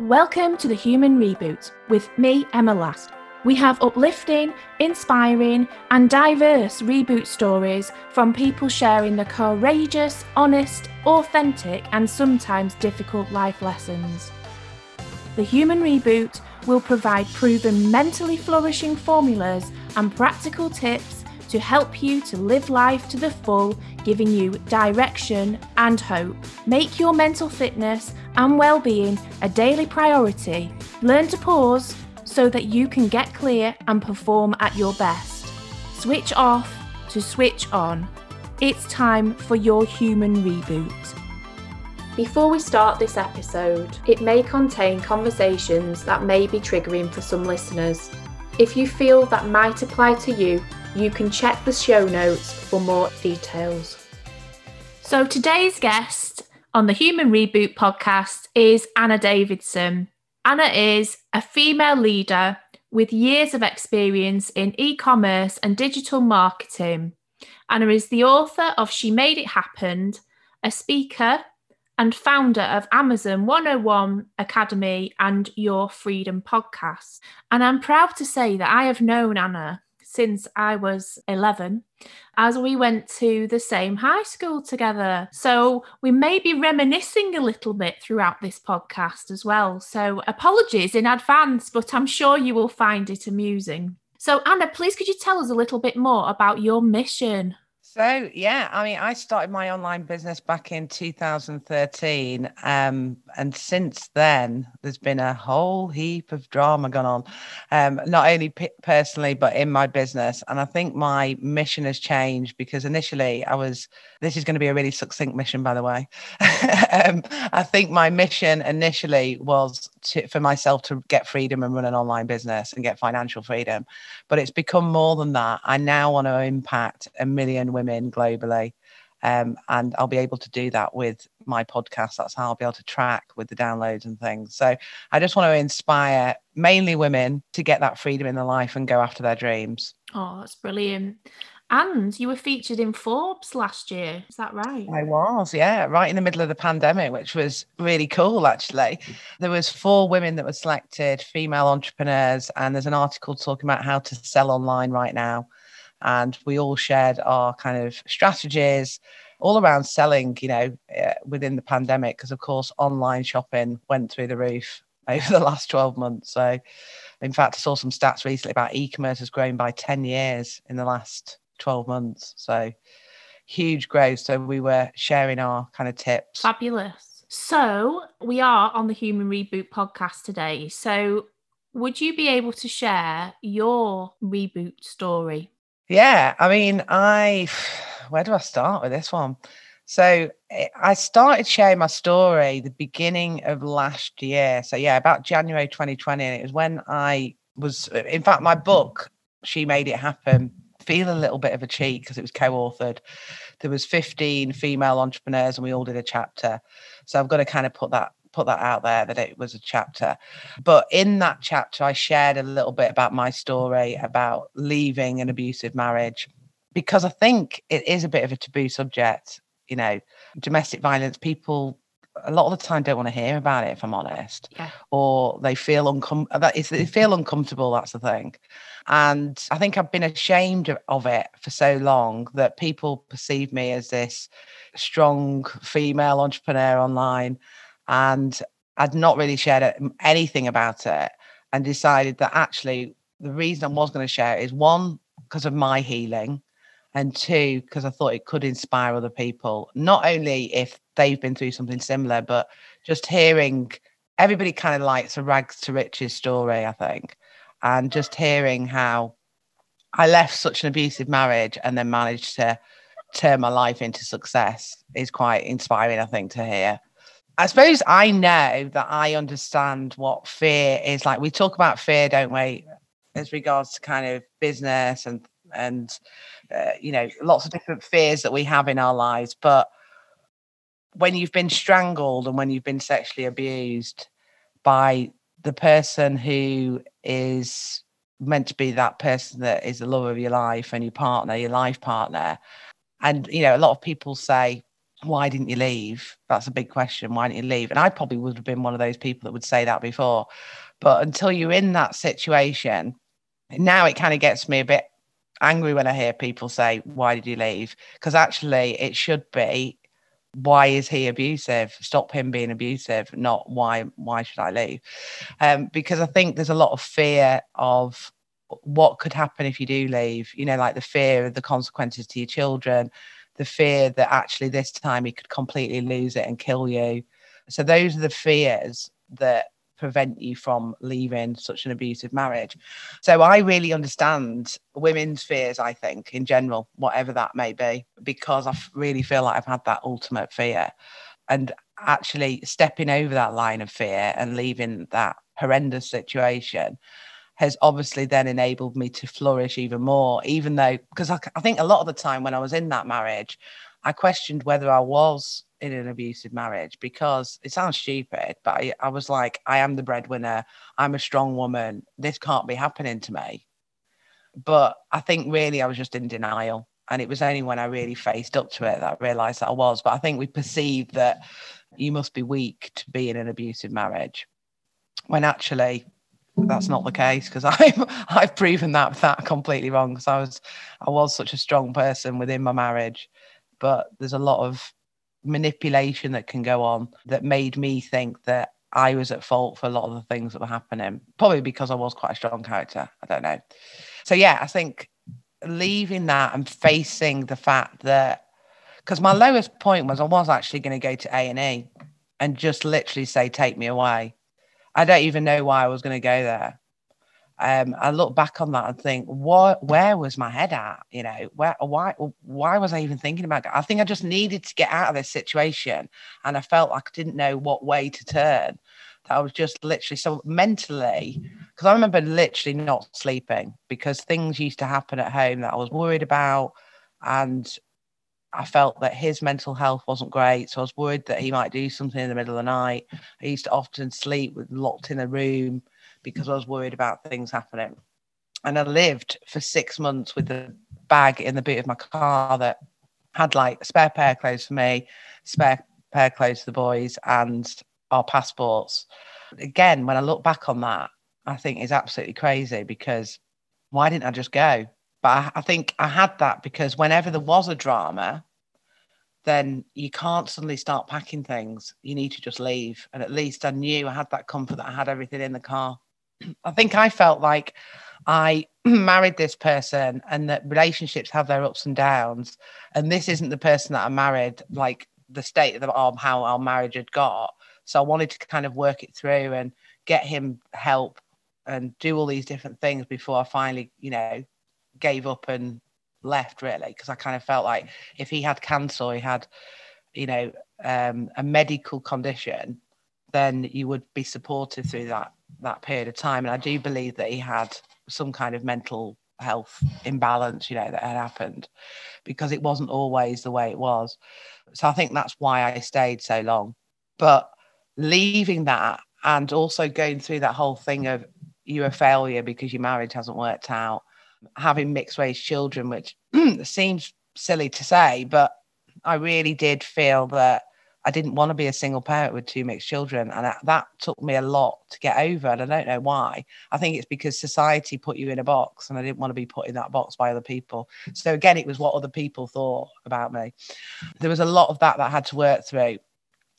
Welcome to the Human Reboot with me, Emma Last. We have uplifting, inspiring, and diverse reboot stories from people sharing the courageous, honest, authentic, and sometimes difficult life lessons. The Human Reboot will provide proven mentally flourishing formulas and practical tips to help you to live life to the full, giving you direction and hope. Make your mental fitness and well-being a daily priority. Learn to pause so that you can get clear and perform at your best. Switch off to switch on. It's time for your human reboot. Before we start this episode, it may contain conversations that may be triggering for some listeners. If you feel that might apply to you, you can check the show notes for more details. So, today's guest on the Human Reboot podcast is Anna Davidson. Anna is a female leader with years of experience in e commerce and digital marketing. Anna is the author of She Made It Happen, a speaker, and founder of Amazon 101 Academy and Your Freedom podcast. And I'm proud to say that I have known Anna since I was 11, as we went to the same high school together. So we may be reminiscing a little bit throughout this podcast as well. So apologies in advance, but I'm sure you will find it amusing. So, Anna, please could you tell us a little bit more about your mission? So yeah, I mean, I started my online business back in 2013, um, and since then, there's been a whole heap of drama going on, um, not only p- personally but in my business. And I think my mission has changed because initially I was. This is going to be a really succinct mission, by the way. um, I think my mission initially was to, for myself to get freedom and run an online business and get financial freedom, but it's become more than that. I now want to impact a million women globally. Um, and I'll be able to do that with my podcast. That's how I'll be able to track with the downloads and things. So I just want to inspire mainly women to get that freedom in their life and go after their dreams. Oh, that's brilliant. And you were featured in Forbes last year. Is that right? I was, yeah, right in the middle of the pandemic, which was really cool actually. There was four women that were selected, female entrepreneurs, and there's an article talking about how to sell online right now and we all shared our kind of strategies all around selling you know uh, within the pandemic because of course online shopping went through the roof over the last 12 months. So in fact i saw some stats recently about e-commerce has grown by 10 years in the last 12 months. So huge growth. So we were sharing our kind of tips. Fabulous. So we are on the human reboot podcast today. So would you be able to share your reboot story yeah, I mean, I where do I start with this one? So eh, I started sharing my story the beginning of last year. So yeah, about January 2020, and it was when I was, eh, in fact, my book, She Made It Happen, feel a little bit of a cheat because it was co-authored. There was 15 female entrepreneurs, and we all did a chapter. So I've got to kind of put that put that out there that it was a chapter. But in that chapter, I shared a little bit about my story about leaving an abusive marriage because I think it is a bit of a taboo subject. You know, domestic violence, people a lot of the time don't want to hear about it if i'm honest yeah. or they feel uncomfortable uh, that is they feel uncomfortable that's the thing and i think i've been ashamed of, of it for so long that people perceive me as this strong female entrepreneur online and I'd not really shared anything about it and decided that actually the reason I was going to share it is one, because of my healing, and two, because I thought it could inspire other people, not only if they've been through something similar, but just hearing everybody kind of likes a rags to riches story, I think, and just hearing how I left such an abusive marriage and then managed to turn my life into success is quite inspiring, I think, to hear. I suppose I know that I understand what fear is like. We talk about fear, don't we, as regards to kind of business and and uh, you know lots of different fears that we have in our lives. But when you've been strangled and when you've been sexually abused by the person who is meant to be that person that is the love of your life and your partner, your life partner, and you know a lot of people say why didn't you leave? That's a big question. Why didn't you leave? And I probably would have been one of those people that would say that before. But until you're in that situation, now it kind of gets me a bit angry when I hear people say, Why did you leave? Because actually, it should be, Why is he abusive? Stop him being abusive, not why why should I leave? Um, because I think there's a lot of fear of what could happen if you do leave, you know, like the fear of the consequences to your children, the fear that actually this time he could completely lose it and kill you. So those are the fears that prevent you from leaving such an abusive marriage. So I really understand women's fears, I think, in general, whatever that may be, because I really feel like I've had that ultimate fear. And actually stepping over that line of fear and leaving that horrendous situation has obviously then enabled me to flourish even more, even though, because I, I, think a lot of the time when I was in that marriage, I questioned whether I was in an abusive marriage because it sounds stupid, but I, I was like, I am the breadwinner. I'm a strong woman. This can't be happening to me. But I think really I was just in denial. And it was only when I really faced up to it that I realized that I was. But I think we perceive that you must be weak to be in an abusive marriage when actually that's not the case because I've I've proven that that completely wrong because I was I was such a strong person within my marriage, but there's a lot of manipulation that can go on that made me think that I was at fault for a lot of the things that were happening. Probably because I was quite a strong character. I don't know. So yeah, I think leaving that and facing the fact that because my lowest point was I was actually going to go to A and E and just literally say take me away I don't even know why I was going to go there. Um, I look back on that and think, what? Where was my head at? You know, where? Why? Why was I even thinking about it? I think I just needed to get out of this situation, and I felt like I didn't know what way to turn. That I was just literally so mentally, because I remember literally not sleeping because things used to happen at home that I was worried about, and I felt that his mental health wasn't great. So I was worried that he might do something in the middle of the night. I used to often sleep with locked in a room because I was worried about things happening. And I lived for six months with a bag in the boot of my car that had like a spare pair of clothes for me, spare pair of clothes for the boys, and our passports. Again, when I look back on that, I think it's absolutely crazy because why didn't I just go? But I, I think I had that because whenever there was a drama, then you can't suddenly start packing things. You need to just leave. And at least I knew I had that comfort that I had everything in the car. I think I felt like I married this person and that relationships have their ups and downs. And this isn't the person that I married, like the state of, the, of how our marriage had got. So I wanted to kind of work it through and get him help and do all these different things before I finally, you know, gave up and left really because I kind of felt like if he had cancer, he had, you know, um, a medical condition, then you would be supported through that that period of time. And I do believe that he had some kind of mental health imbalance, you know, that had happened because it wasn't always the way it was. So I think that's why I stayed so long. But leaving that and also going through that whole thing of you're a failure because your marriage hasn't worked out having mixed race children, which seems silly to say, but I really did feel that I didn't want to be a single parent with two mixed children. And that, that, took me a lot to get over. And I don't know why. I think it's because society put you in a box and I didn't want to be put in that box by other people. So again, it was what other people thought about me. There was a lot of that that I had to work through,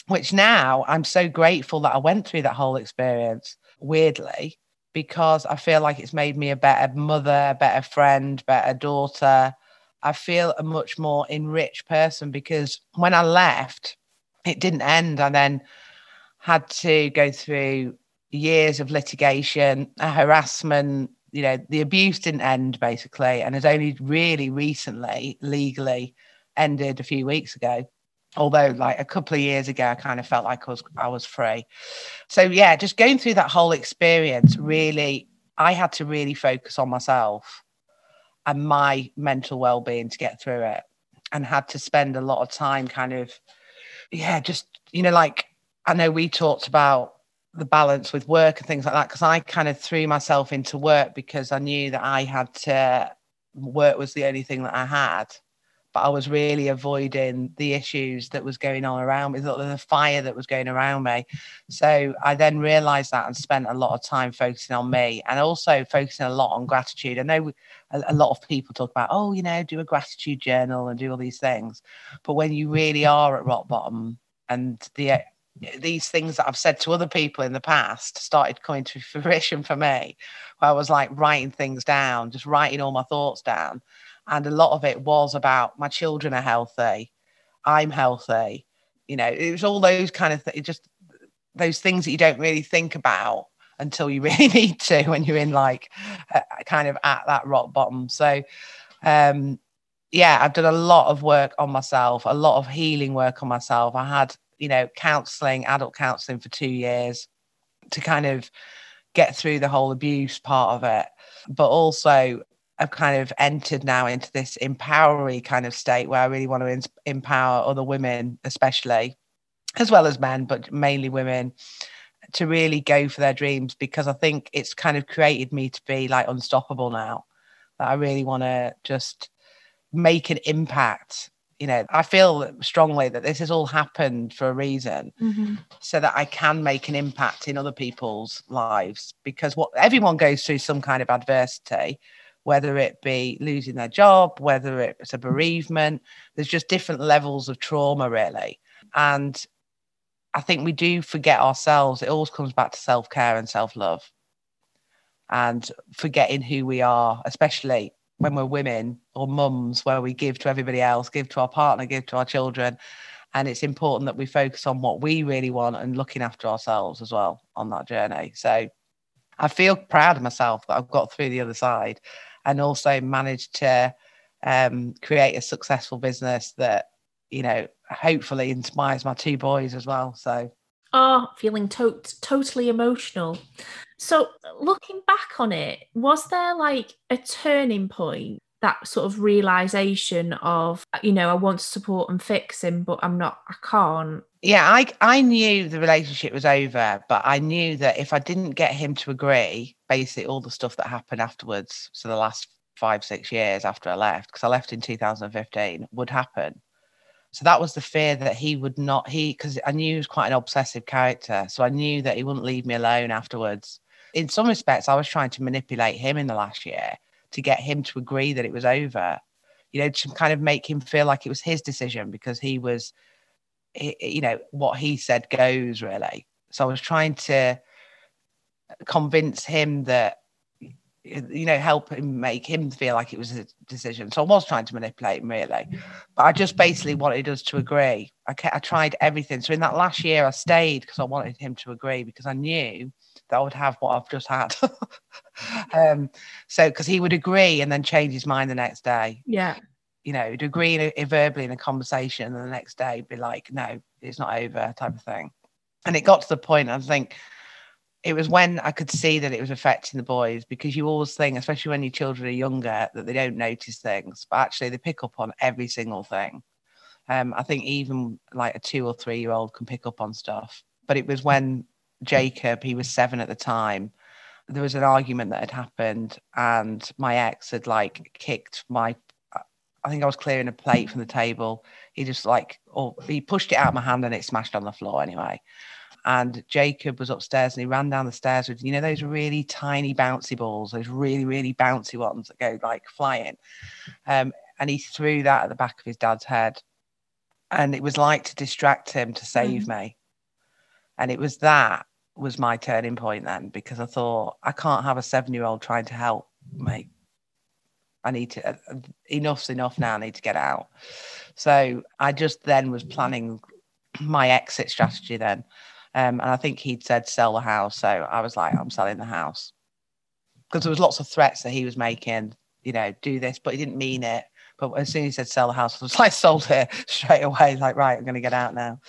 which now I'm so grateful that I went through that whole experience, weirdly, because I feel like it's made me a better mother, better friend, better daughter. I feel a much more enriched person because when I left, it didn't end. I then had to go through years of litigation, harassment. You know, the abuse didn't end basically, and has only really recently legally ended a few weeks ago although like a couple of years ago i kind of felt like i was i was free. So yeah just going through that whole experience really i had to really focus on myself and my mental well-being to get through it and had to spend a lot of time kind of yeah just you know like i know we talked about the balance with work and things like that because i kind of threw myself into work because i knew that i had to work was the only thing that i had but I was really avoiding the issues that was going on around me, the fire that was going around me. So I then realized that and spent a lot of time focusing on me and also focusing a lot on gratitude. I know a, lot of people talk about, oh, you know, do a gratitude journal and do all these things. But when you really are at rock bottom and the these things that I've said to other people in the past started coming to fruition for me, where I was like writing things down, just writing all my thoughts down and a lot of it was about my children are healthy i'm healthy you know it was all those kind of things just those things that you don't really think about until you really need to when you're in like uh, kind of at that rock bottom. So um yeah i've done a lot of work on myself a lot of healing work on myself. I had you know counseling adult counseling for 2 years to kind of get through the whole abuse part of it but also I've kind of entered now into this empowery kind of state where I really want to in- empower other women, especially as well as men, but mainly women, to really go for their dreams because I think it's kind of created me to be like unstoppable now. That I really want to just make an impact. You know, I feel strongly that this has all happened for a reason, mm-hmm. so that I can make an impact in other people's lives. Because what everyone goes through some kind of adversity, whether it be losing their job, whether it's a bereavement. There's just different levels of trauma, really. And I think we do forget ourselves. It always comes back to self care and self love and forgetting who we are, especially when we're women or mums, where we give to everybody else, give to our partner, give to our children. And it's important that we focus on what we really want and looking after ourselves as well on that journey. So I feel proud of myself that I've got through the other side and also managed to um, create a successful business that you know hopefully inspires my two boys as well. So oh feeling to- totally emotional. So looking back on it was there like a turning point that sort of realization of you know i want to support and fix him but i'm not i can't. Yeah i i knew the relationship was over but i knew that if i didn't get him to agree basically all the stuff that happened afterwards so the last five six years after i left because i left in 2015 would happen. So that was the fear that he would not he because i knew he was quite an obsessive character so i knew that he wouldn't leave me alone afterwards. In some respects i was trying to manipulate him in the last year to get him to agree that it was over, you know, to kind of make him feel like it was his decision because he was, you know, what he said goes really. So I was trying to convince him that, you know, help him make him feel like it was a decision. So I was trying to manipulate him really, but I just basically wanted us to agree. I, I tried everything. So in that last year, I stayed because I wanted him to agree because I knew that I would have what I've just had. um, so because he would agree and then change his mind the next day. Yeah. You know, he'd agree in a, verbally in a conversation, and the next day be like, "No, it's not over," type of thing. And it got to the point. I think it was when I could see that it was affecting the boys because you always think, especially when your children are younger, that they don't notice things, but actually they pick up on every single thing. Um, I think even like a two or three year old can pick up on stuff. But it was when Jacob, he was seven at the time. There was an argument that had happened, and my ex had like kicked my. I think I was clearing a plate from the table. He just like, or he pushed it out of my hand and it smashed on the floor anyway. And Jacob was upstairs and he ran down the stairs with, you know, those really tiny bouncy balls, those really, really bouncy ones that go like flying. Um, and he threw that at the back of his dad's head. And it was like to distract him to save mm. me. And it was that was my turning point then because I thought I can't have a seven year old trying to help me. I need to, uh, enough's enough now. I need to get out. So I just then was planning my exit strategy then. Um, and I think he'd said sell the house. So I was like, I'm selling the house because there was lots of threats that he was making, you know, do this, but he didn't mean it. But as soon as he said sell the house, I was like, sold it straight away. Like, right, I'm going to get out now.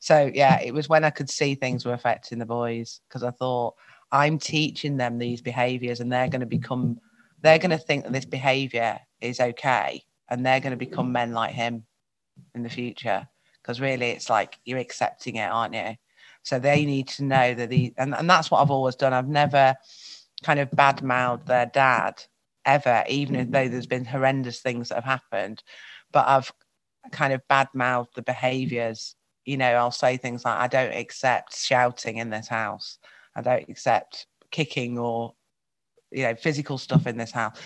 So yeah, it was when I could see things were affecting the boys because I thought I'm teaching them these behaviors and they're going to become, they're going to think that this behavior is okay and they're going to become mm. men like him in the future. Because really, it's like you're accepting it, aren't you? So they need to know that the, and, and that's what I've always done. I've never kind of badmouthed their dad ever, even mm. though there's been horrendous things that have happened. but I've kind of bad mouthed the behaviors. You know, I'll say things like, I don't accept shouting in this house. I don't accept kicking or, you know, physical stuff in this house.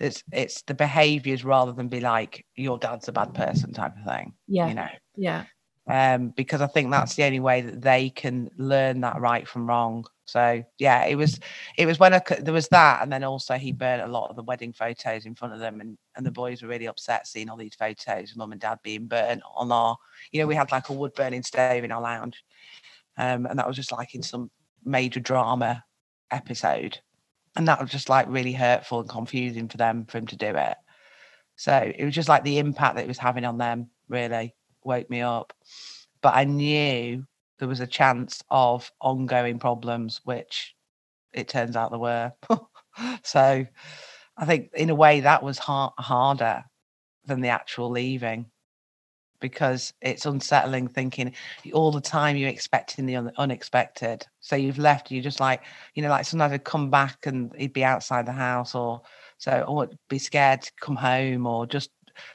It's it's the behaviors rather than be like your dad's a bad person type of thing. Yeah. You know. Yeah. Um, because I think that's the only way that they can learn that right from wrong. So yeah, it was it was when I there was that, and then also he burnt a lot of the wedding photos in front of them, and and the boys were really upset seeing all these photos, mum and dad being burnt on our, you know, we had like a wood burning stove in our lounge, um, and that was just like in some major drama episode, and that was just like really hurtful and confusing for them for him to do it. So it was just like the impact that it was having on them really woke me up. But I knew there was a chance of ongoing problems, which it turns out there were. so I think in a way that was hard, harder than the actual leaving because it's unsettling thinking all the time you're expecting the un- unexpected. So you've left, you're just like, you know, like sometimes I'd come back and he'd be outside the house or so, or be scared to come home or just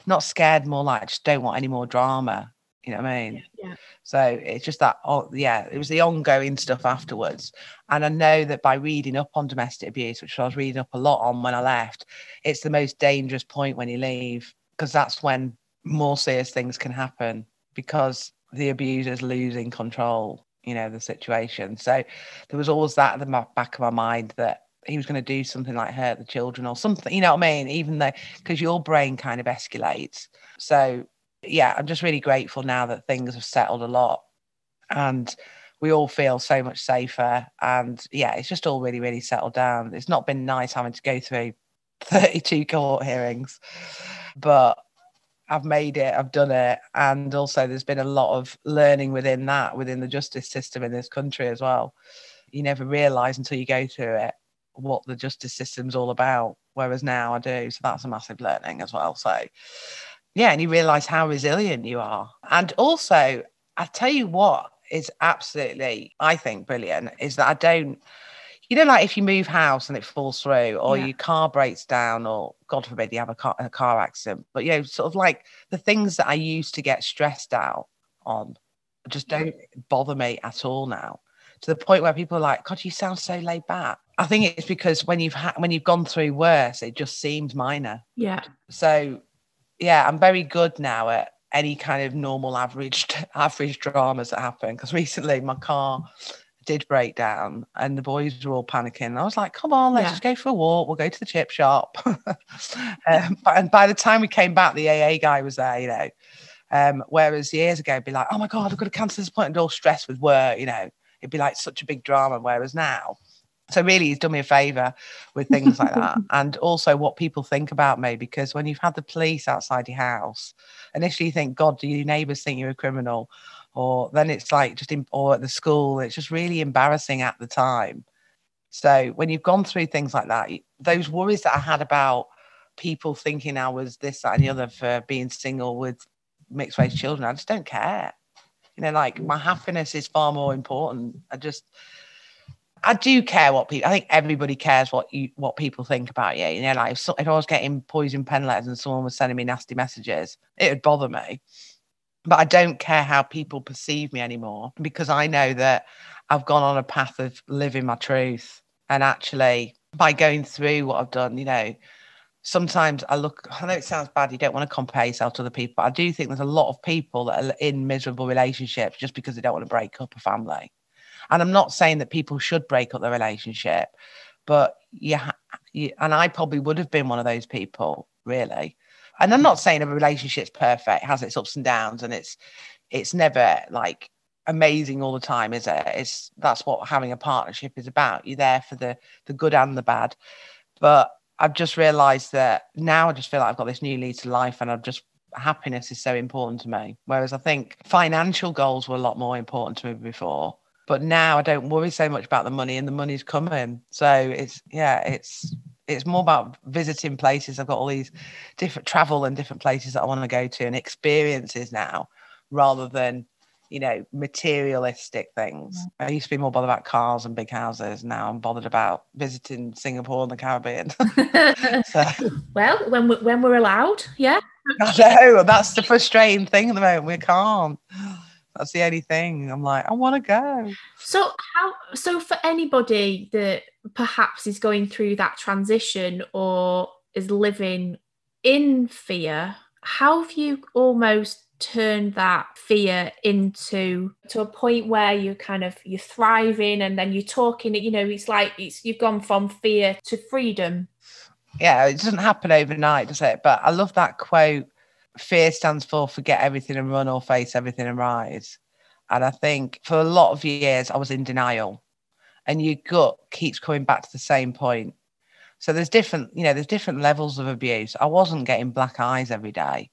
not scared, more like I just don't want any more drama. You know what I mean? Yeah. So it's just that, oh, yeah, it was the ongoing stuff afterwards. And I know that by reading up on domestic abuse, which I was reading up a lot on when I left, it's the most dangerous point when you leave because that's when more serious things can happen because the abuser's losing control, you know, the situation. So there was always that at the back of my mind that he was going to do something like hurt the children or something, you know what I mean? Even though, because your brain kind of escalates. So yeah, I'm just really grateful now that things have settled a lot and we all feel so much safer. And yeah, it's just all really, really settled down. It's not been nice having to go through 32 court hearings, but I've made it, I've done it. And also, there's been a lot of learning within that, within the justice system in this country as well. You never realize until you go through it what the justice system's all about. Whereas now I do. So that's a massive learning as well. So, yeah, and you realize how resilient you are. And also, I tell you what is absolutely, I think, brilliant is that I don't, you know, like if you move house and it falls through or yeah. your car breaks down or God forbid you have a car, a car accident, but, you know, sort of like the things that I used to get stressed out on just don't bother me at all now to the point where people are like, God, you sound so laid back. I think it's because when you've had when you've gone through worse, it just seems minor. Yeah. So yeah, I'm very good now at any kind of normal average average dramas that happen. Because recently my car did break down and the boys were all panicking. I was like, come on, let's yeah. just go for a walk. We'll go to the chip shop. um, and by the time we came back, the AA guy was there, you know. Um, whereas years ago, it'd be like, oh my God, I've got to cancel this appointment, all stressed with work, you know. It'd be like such a big drama. Whereas now, so really, he's done me a favor with things like that, and also what people think about me. Because when you've had the police outside your house, initially you think, God, do your neighbours think you're a criminal? Or then it's like just in, or at the school, it's just really embarrassing at the time. So when you've gone through things like that, those worries that I had about people thinking I was this, that, and the other for being single with mixed race children, I just don't care. You know, like my happiness is far more important. I just I do care what people. I think everybody cares what you what people think about you. You know, like if, so, if I was getting poison pen letters and someone was sending me nasty messages, it would bother me. But I don't care how people perceive me anymore because I know that I've gone on a path of living my truth. And actually, by going through what I've done, you know, sometimes I look. I know it sounds bad. You don't want to compare yourself to other people, but I do think there's a lot of people that are in miserable relationships just because they don't want to break up a family and I'm not saying that people should break up the relationship, but yeah, and I probably would have been one of those people, really. And I'm not saying a relationship's perfect, has its ups and downs, and it's it's never like amazing all the time, is it? It's that's what having a partnership is about. You're there for the the good and the bad. But I've just realized that now I just feel like I've got this new lead to life and I've just happiness is so important to me. Whereas I think financial goals were a lot more important to me before. But now I don't worry so much about the money, and the money's coming. So it's yeah, it's it's more about visiting places. I've got all these different travel and different places that I want to go to and experiences now, rather than you know materialistic things. Mm. I used to be more bothered about cars and big houses. Now I'm bothered about visiting Singapore and the Caribbean. so. Well, when we, when we're allowed, yeah. I know that's the frustrating thing at the moment. We can't. That's the only thing. I'm like, I want to go. So how? So for anybody that perhaps is going through that transition or is living in fear, how have you almost turned that fear into to a point where you're kind of you're thriving and then you're talking you know it's like it's you've gone from fear to freedom yeah it doesn't happen overnight does it but i love that quote fear stands for forget everything and run or face everything and rise. And i think for a lot of years i was in denial. And your gut keeps coming back to the same point. So there's different you know there's different levels of abuse. I wasn't getting black eyes every day.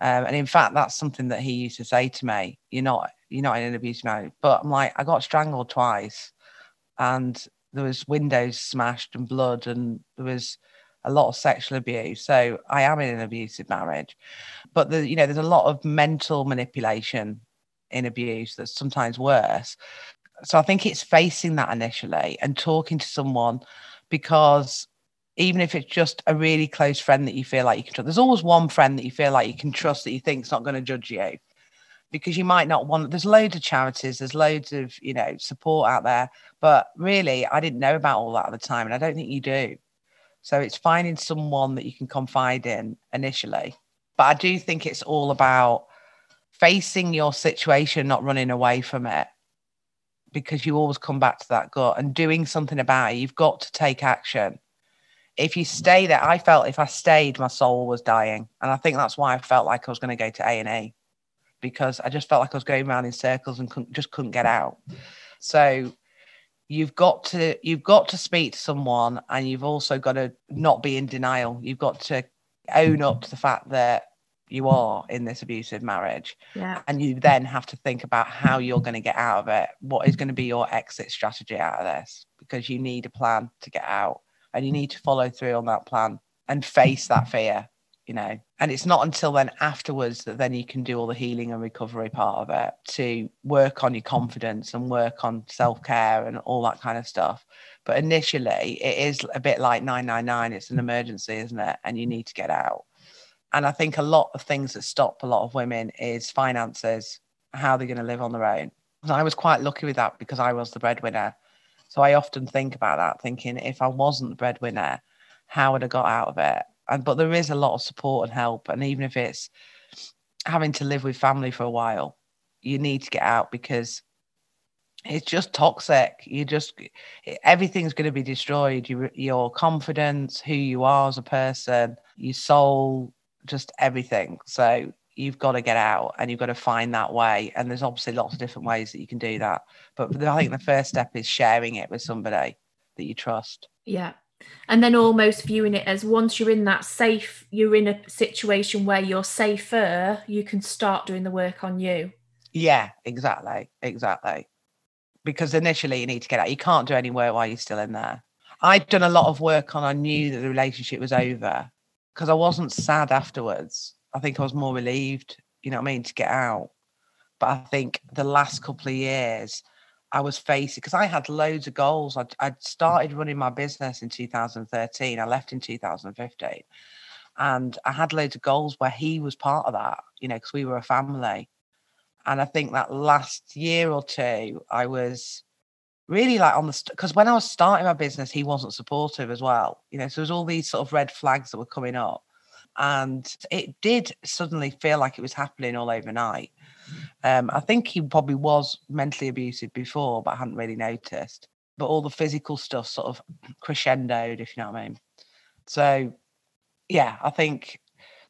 Um, and in fact, that's something that he used to say to me. You're not, you're not in an abusive marriage. But I'm like, I got strangled twice, and there was windows smashed and blood, and there was a lot of sexual abuse. So I am in an abusive marriage. But the, you know, there's a lot of mental manipulation in abuse that's sometimes worse. So I think it's facing that initially and talking to someone because even if it's just a really close friend that you feel like you can trust. There's always one friend that you feel like you can trust that you think's not going to judge you because you might not want there's loads of charities there's loads of you know support out there but really i didn't know about all that at the time and i don't think you do so it's finding someone that you can confide in initially. But i do think it's all about facing your situation not running away from it because you always come back to that gut and doing something about it. You've got to take action. If you stay there, I felt if I stayed, my soul was dying, and I think that's why I felt like I was going to go to A and E because I just felt like I was going around in circles and couldn't, just couldn't get out. So you've got to you've got to speak to someone, and you've also got to not be in denial. You've got to own up to the fact that you are in this abusive marriage. Yeah. And you then have to think about how you're going to get out of it. What is going to be your exit strategy out of this? Because you need a plan to get out and you need to follow through on that plan and face that fear you know and it's not until then afterwards that then you can do all the healing and recovery part of it to work on your confidence and work on self-care and all that kind of stuff. But initially it is a bit like 999 it's an emergency isn't it? And you need to get out. And i think a lot of things that stop a lot of women is finances how they're going to live on their own. And i was quite lucky with that because i was the breadwinner. So I often think about that, thinking if I wasn't the breadwinner, how would I got out of it? And but there is a lot of support and help, and even if it's having to live with family for a while, you need to get out because it's just toxic. You just everything's going to be destroyed. Your your confidence, who you are as a person, your soul, just everything. So you've got to get out and you've got to find that way. And there's obviously lots of different ways that you can do that. But I think the first step is sharing it with somebody that you trust. Yeah. And then almost viewing it as once you're in that safe, you're in a situation where you're safer, you can start doing the work on you. Yeah, exactly. Exactly. Because initially you need to get out. You can't do any work while you're still in there. I'd done a lot of work on, I knew that the relationship was over because I wasn't sad afterwards. I think I was more relieved, you know what I mean, to get out. But I think the last couple of years, I was facing because I had loads of goals. I'd, I'd, started running my business in 2013. I left in 2015. And I had loads of goals where he was part of that, you know, because we were a family. And I think that last year or two, I was really like on the because st- when I was starting my business, he wasn't supportive as well. You know, so there's all these sort of red flags that were coming up and it did suddenly feel like it was happening all overnight. Um, I think he probably was mentally abusive before, but I hadn't really noticed. But all the physical stuff sort of crescendoed, if you know what I mean. So, yeah, I think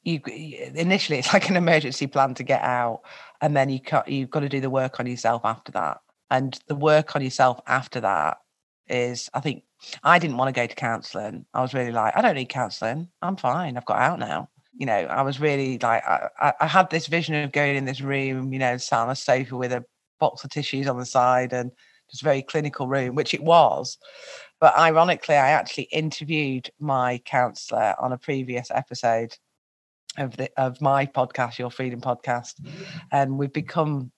you initially it's like an emergency plan to get out, and then you cut, you've got to do the work on yourself after that. And the work on yourself after that is, I think, I didn't want to go to counselling. I was really like, I don't need counselling. I'm fine. I've got out now. You know, I was really like, I, I had this vision of going in this room, you know, sat on a sofa with a box of tissues on the side and just very clinical room, which it was. But ironically, I actually interviewed my counsellor on a previous episode of the of my podcast, Your Freedom Podcast, and we've become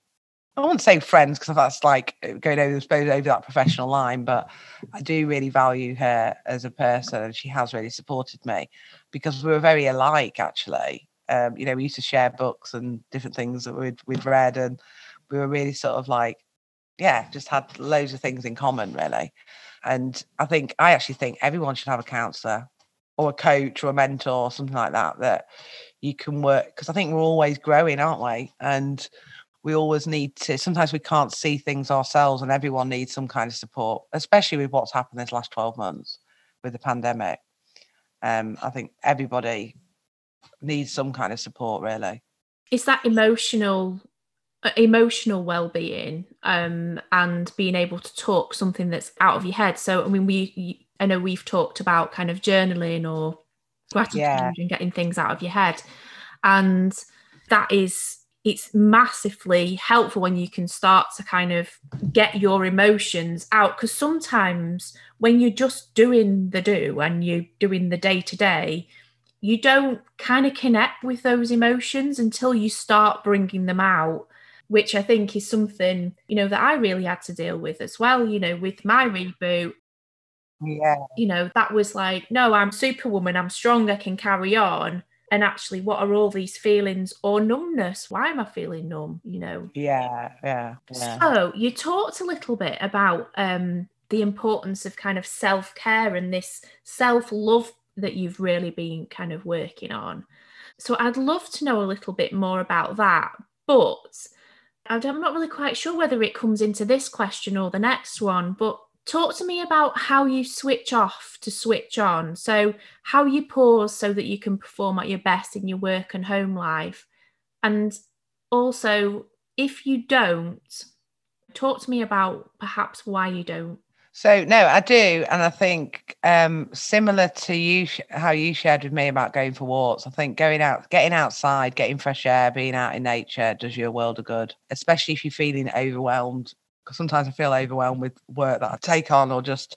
I won't say friends because that's like going over, suppose, over that professional line, but I do really value her as a person and she has really supported me because we were very alike actually. Um, you know, we used to share books and different things that we'd we'd read, and we were really sort of like, yeah, just had loads of things in common, really. And I think I actually think everyone should have a counsellor or a coach or a mentor or something like that that you can work because I think we're always growing, aren't we? And we always need to sometimes we can't see things ourselves and everyone needs some kind of support, especially with what's happened this last 12 months with the pandemic. Um, I think everybody needs some kind of support really. Is that emotional uh, emotional well-being um, and being able to talk something that's out of your head so i mean we i know we've talked about kind of journaling or gratitude yeah. and getting things out of your head and that is it's massively helpful when you can start to kind of get your emotions out because sometimes when you're just doing the do and you're doing the day to day you don't kind of connect with those emotions until you start bringing them out which I think is something, you know, that I really had to deal with as well, you know, with my reboot. Yeah. You know, that was like, no, I'm superwoman, I'm strong, I can carry on. And actually, what are all these feelings or numbness? Why am I feeling numb? You know? Yeah, yeah. yeah. So you talked a little bit about um the importance of kind of self-care and this self-love that you've really been kind of working on. So I'd love to know a little bit more about that. But I'm not really quite sure whether it comes into this question or the next one, but talk to me about how you switch off to switch on. So, how you pause so that you can perform at your best in your work and home life. And also, if you don't, talk to me about perhaps why you don't. So no, I do, and I think um, similar to you, how you shared with me about going for walks. I think going out, getting outside, getting fresh air, being out in nature does you a world of good, especially if you're feeling overwhelmed. Sometimes I feel overwhelmed with work that I take on, or just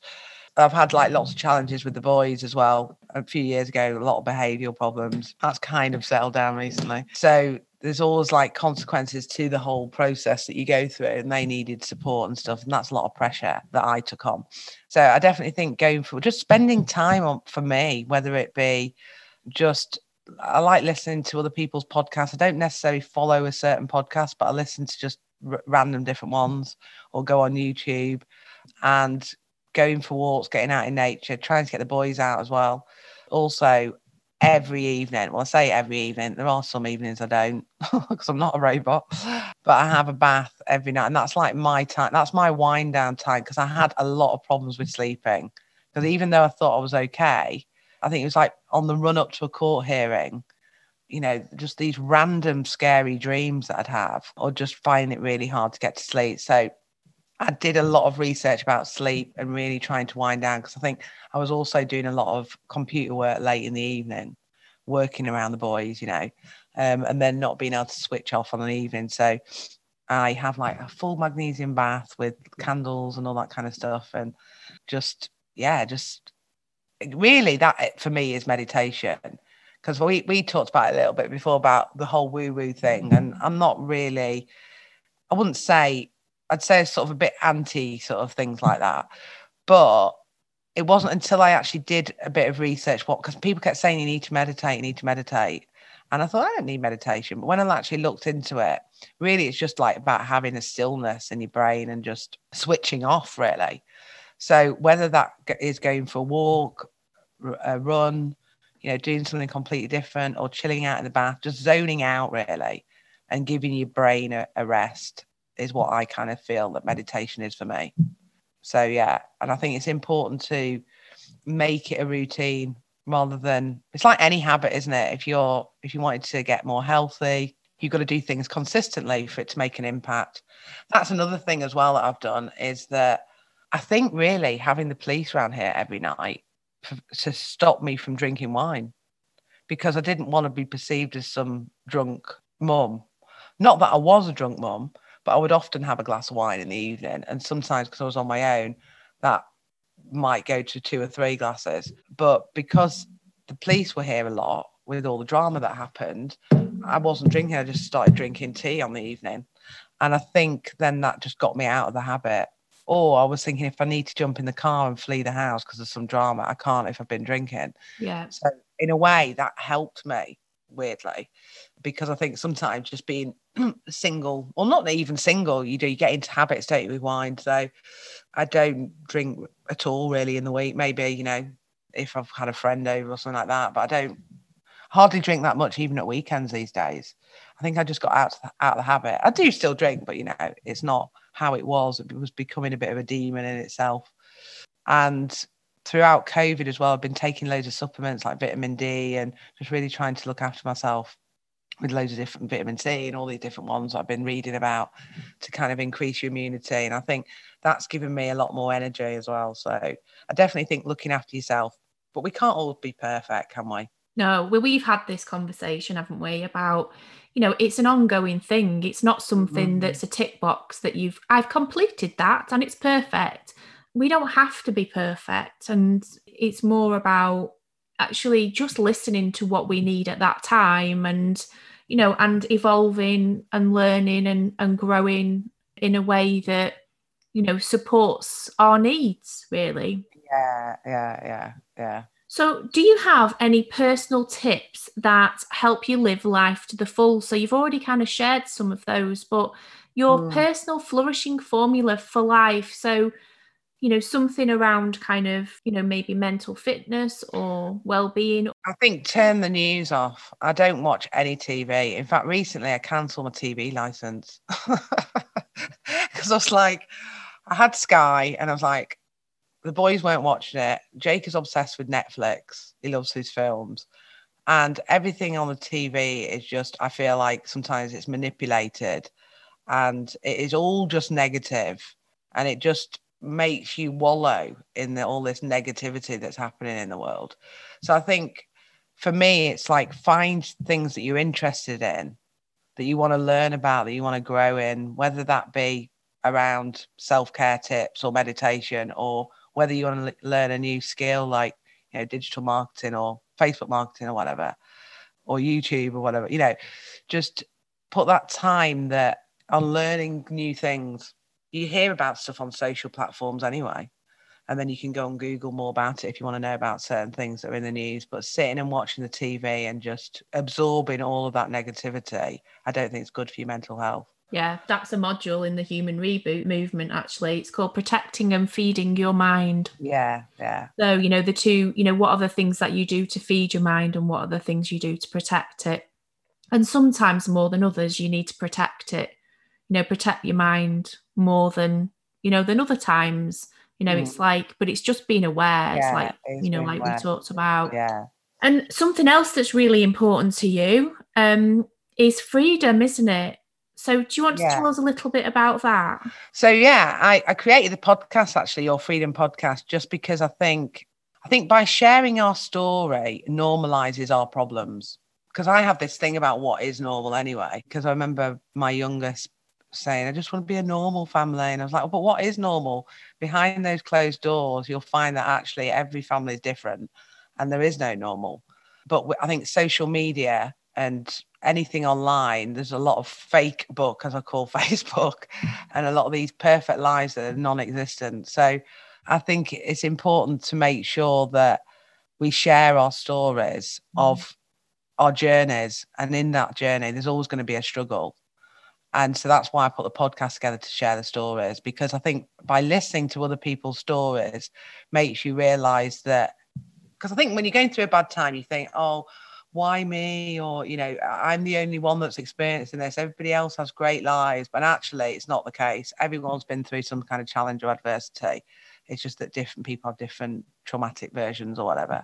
I've had like lots of challenges with the boys as well. A few years ago, a lot of behavioural problems. That's kind of settled down recently. So there's always like consequences to the whole process that you go through and they needed support and stuff and that's a lot of pressure that i took on so i definitely think going for just spending time on for me whether it be just i like listening to other people's podcasts i don't necessarily follow a certain podcast but i listen to just r- random different ones or go on youtube and going for walks getting out in nature trying to get the boys out as well also every evening. Well, I say every evening. There are some evenings I don't because I'm not a robot, but I have a bath every night. And that's like my time. That's my wind down time because I had a lot of problems with sleeping. Because even though I thought I was okay, I think it was like on the run up to a court hearing, you know, just these random scary dreams that I'd have, or just find it really hard to get to sleep. So I did a lot of research about sleep and really trying to wind down because I think I was also doing a lot of computer work late in the evening, working around the boys, you know, um, and then not being able to switch off on an evening. So I have like a full magnesium bath with candles and all that kind of stuff. And just, yeah, just really that for me is meditation. Because we, we talked about it a little bit before about the whole woo woo thing. And mm. I'm not really, I wouldn't say I'd say sort of a bit anti sort of things like that. But it wasn't until I actually did a bit of research what because people kept saying you need to meditate, you need to meditate. And I thought I don't need meditation. But when I actually looked into it, really it's just like about having a stillness in your brain and just switching off, really. So whether that is going for a walk, a run, you know, doing something completely different or chilling out in the bath, just zoning out really and giving your brain a, a rest is what I kind of feel that meditation is for me. So yeah, and I think it's important to make it a routine rather than it's like any habit, isn't it? If you're if you wanted to get more healthy, you've got to do things consistently for it to make an impact. That's another thing as well that I've done is that I think really having the police around here every night to stop me from drinking wine because I didn't want to be perceived as some drunk mum. Not that I was a drunk mum, but I would often have a glass of wine in the evening. And sometimes, because I was on my own, that might go to two or three glasses. But because the police were here a lot with all the drama that happened, I wasn't drinking. I just started drinking tea on the evening. And I think then that just got me out of the habit. Or I was thinking if I need to jump in the car and flee the house because of some drama, I can't if I've been drinking. Yeah. So in a way, that helped me weirdly, because I think sometimes just being single, or not even single, you do you get into habits, don't you, with wine. So I don't drink at all really in the week. Maybe, you know, if I've had a friend over or something like that, but I don't hardly drink that much even at weekends these days. I think I just got out out of the habit. I do still drink, but you know, it's not how it was. It was becoming a bit of a demon in itself. And throughout COVID as well, I've been taking loads of supplements like vitamin D and just really trying to look after myself with loads of different vitamin C and all these different ones I've been reading about to kind of increase your immunity. And I think that's given me a lot more energy as well. So I definitely think looking after yourself, but we can't all be perfect, can we? No, we've had this conversation, haven't we, about you know it's an ongoing thing. It's not something mm. that's a tick box that you've I've completed that and it's perfect. We don't have to be perfect, and it's more about actually just listening to what we need at that time and you know and evolving and learning and, and growing in a way that you know supports our needs really yeah yeah yeah yeah so do you have any personal tips that help you live life to the full? So you've already kind of shared some of those but your mm. personal flourishing formula for life. So you know something around kind of you know maybe mental fitness or well-being. I think turn the news off. I don't watch any tv in fact recently i cancelled my tv license because i was like i had sky and i was like the boys weren't watching it. Jake is obsessed with netflix. He loves his films. And everything on the tv is just i feel like sometimes it's manipulated. And it is all just negative. And it just makes you wallow in the, all this negativity that's happening in the world. So I think for me, it's like find things that you're interested in, that you want to learn about, that you want to grow in, whether that be around self care tips or meditation, or whether you want to learn a new skill like you know digital marketing or Facebook marketing or whatever, or YouTube or whatever. You know, just put that time that on learning new things you hear about stuff on social platforms anyway and then you can go and google more about it if you want to know about certain things that are in the news but sitting and watching the tv and just absorbing all of that negativity i don't think it's good for your mental health yeah that's a module in the human reboot movement actually. It's called protecting and feeding your mind. Yeah yeah. So you know the two you know what are the things that you do to feed your mind and what are the things you do to protect it? And sometimes more than others you need to protect it. You know protect your mind more than you know than other times. You know mm. it's like but it's just being aware. Yeah, it's like you know like aware. we talked about. Yeah. And something else that's really important to you um is freedom isn't it so do you want to yeah. tell us a little bit about that so yeah I, I created the podcast actually your freedom podcast just because i think i think by sharing our story normalizes our problems because i have this thing about what is normal anyway because i remember my youngest saying, I just want to be a normal family. And I was like, but what is normal? Behind those closed doors, you'll find that actually every family is different and there is no normal. But I think social media and anything online, there's a lot of fake book, as I call Facebook, and a lot of these perfect lives that are non existent. So I think it's important to make sure that we share our stories mm. of our journeys. And in that journey, there's always going to be a struggle and so that's why I put the podcast together to share the stories because I think by listening to other people's stories makes you realize that because I think when you're going through a bad time, you think, oh, why me? Or, you know, I'm the only one that's experiencing this. Everybody else has great lives. But actually, it's not the case. Everyone's been through some kind of challenge or adversity. It's just that different people have different traumatic versions or whatever.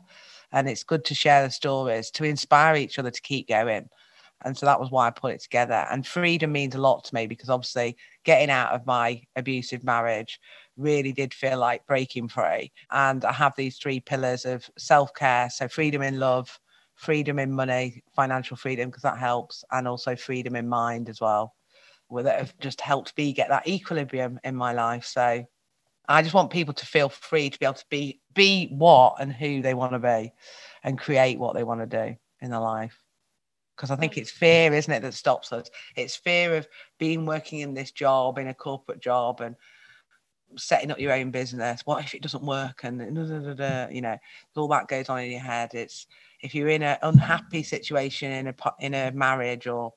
And it's good to share the stories to inspire each other to keep going. And so that was why I put it together. And freedom means a lot to me because obviously getting out of my abusive marriage really did feel like breaking free. And I have these three pillars of self care. So freedom in love, freedom in money, financial freedom, because that helps, and also freedom in mind as well. That have just helped me get that equilibrium in my life. So I just want people to feel free to be able to be be what and who they want to be and create what they want to do in their life because I think it's fear, isn't it, that stops us? It's fear of being working in this job, in a corporate job, and setting up your own business. What if it doesn't work? And you know, all that goes on in your head. It's if you're in an unhappy situation in a in a marriage or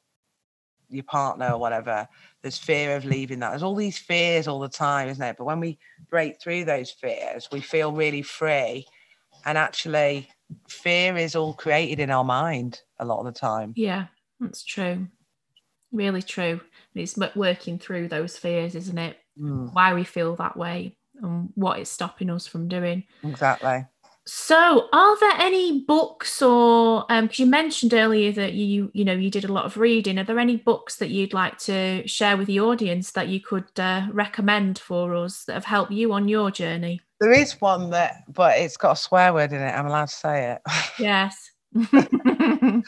your partner or whatever, there's fear of leaving that. There's all these fears all the time, isn't it? But when we break through those fears, we feel really free. And actually, fear is all created in our mind a lot of the time. Yeah, that's true. Really true. It's working through those fears, isn't it? Mm. Why we feel that way and what it's stopping us from doing. Exactly. So, are there any books or because um, you mentioned earlier that you you know you did a lot of reading? Are there any books that you'd like to share with the audience that you could uh, recommend for us that have helped you on your journey? There is one that, but it's got a swear word in it. I'm allowed to say it. Yes. um,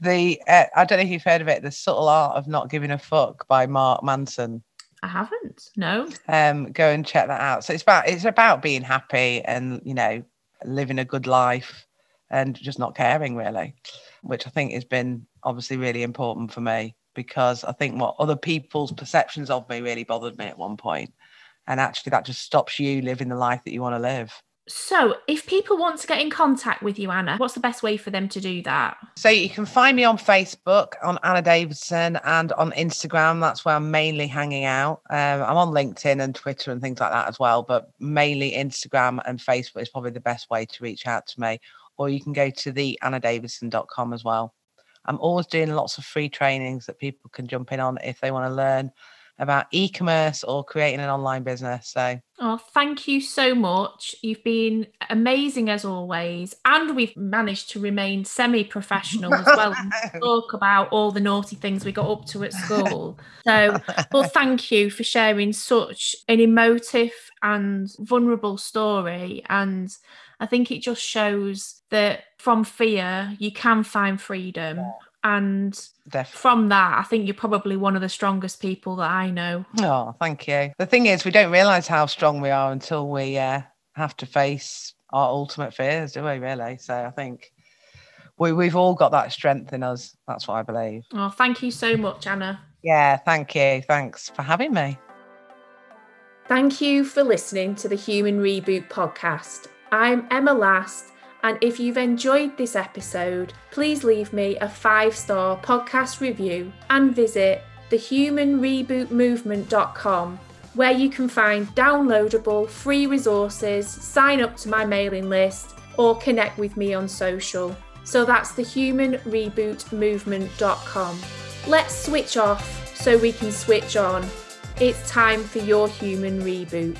the uh, I don't know if you've heard of it. The subtle art of not giving a fuck by Mark Manson. I haven't. No. Um, go and check that out. So it's about it's about being happy and you know living a good life and just not caring really, which I think has been obviously really important for me because I think what other people's perceptions of me really bothered me at one point, and actually that just stops you living the life that you want to live. So, if people want to get in contact with you, Anna, what's the best way for them to do that? So, you can find me on Facebook, on Anna Davidson, and on Instagram. That's where I'm mainly hanging out. Um, I'm on LinkedIn and Twitter and things like that as well, but mainly Instagram and Facebook is probably the best way to reach out to me. Or you can go to the annadavidson.com as well. I'm always doing lots of free trainings that people can jump in on if they want to learn about e-commerce or creating an online business. So Oh, thank you so much. You've been amazing as always. And we've managed to remain semi-professional as well and talk about all the naughty things we got up to at school. So well, thank you for sharing such an emotive and vulnerable story. And I think it just shows that from fear you can find freedom. Yeah and Definitely. from that, I think you're probably one of the strongest people that I know. Oh, thank you. The thing is, we don't realize how strong we are until we uh, have to face our ultimate fears, do we, really? So I think we, we've all got that strength in us. That's what I believe. Oh, thank you so much, Anna. Yeah, thank you. Thanks for having me. Thank you for listening to the Human Reboot podcast. I'm Emma Last and if you've enjoyed this episode, please leave me a five star podcast review and visit thehumanrebootmovement.com where you can find downloadable free resources, sign up to my mailing list, or connect with me on social. So that's thehumanrebootmovement.com. Let's switch off so we can switch on. It's time for your human reboot.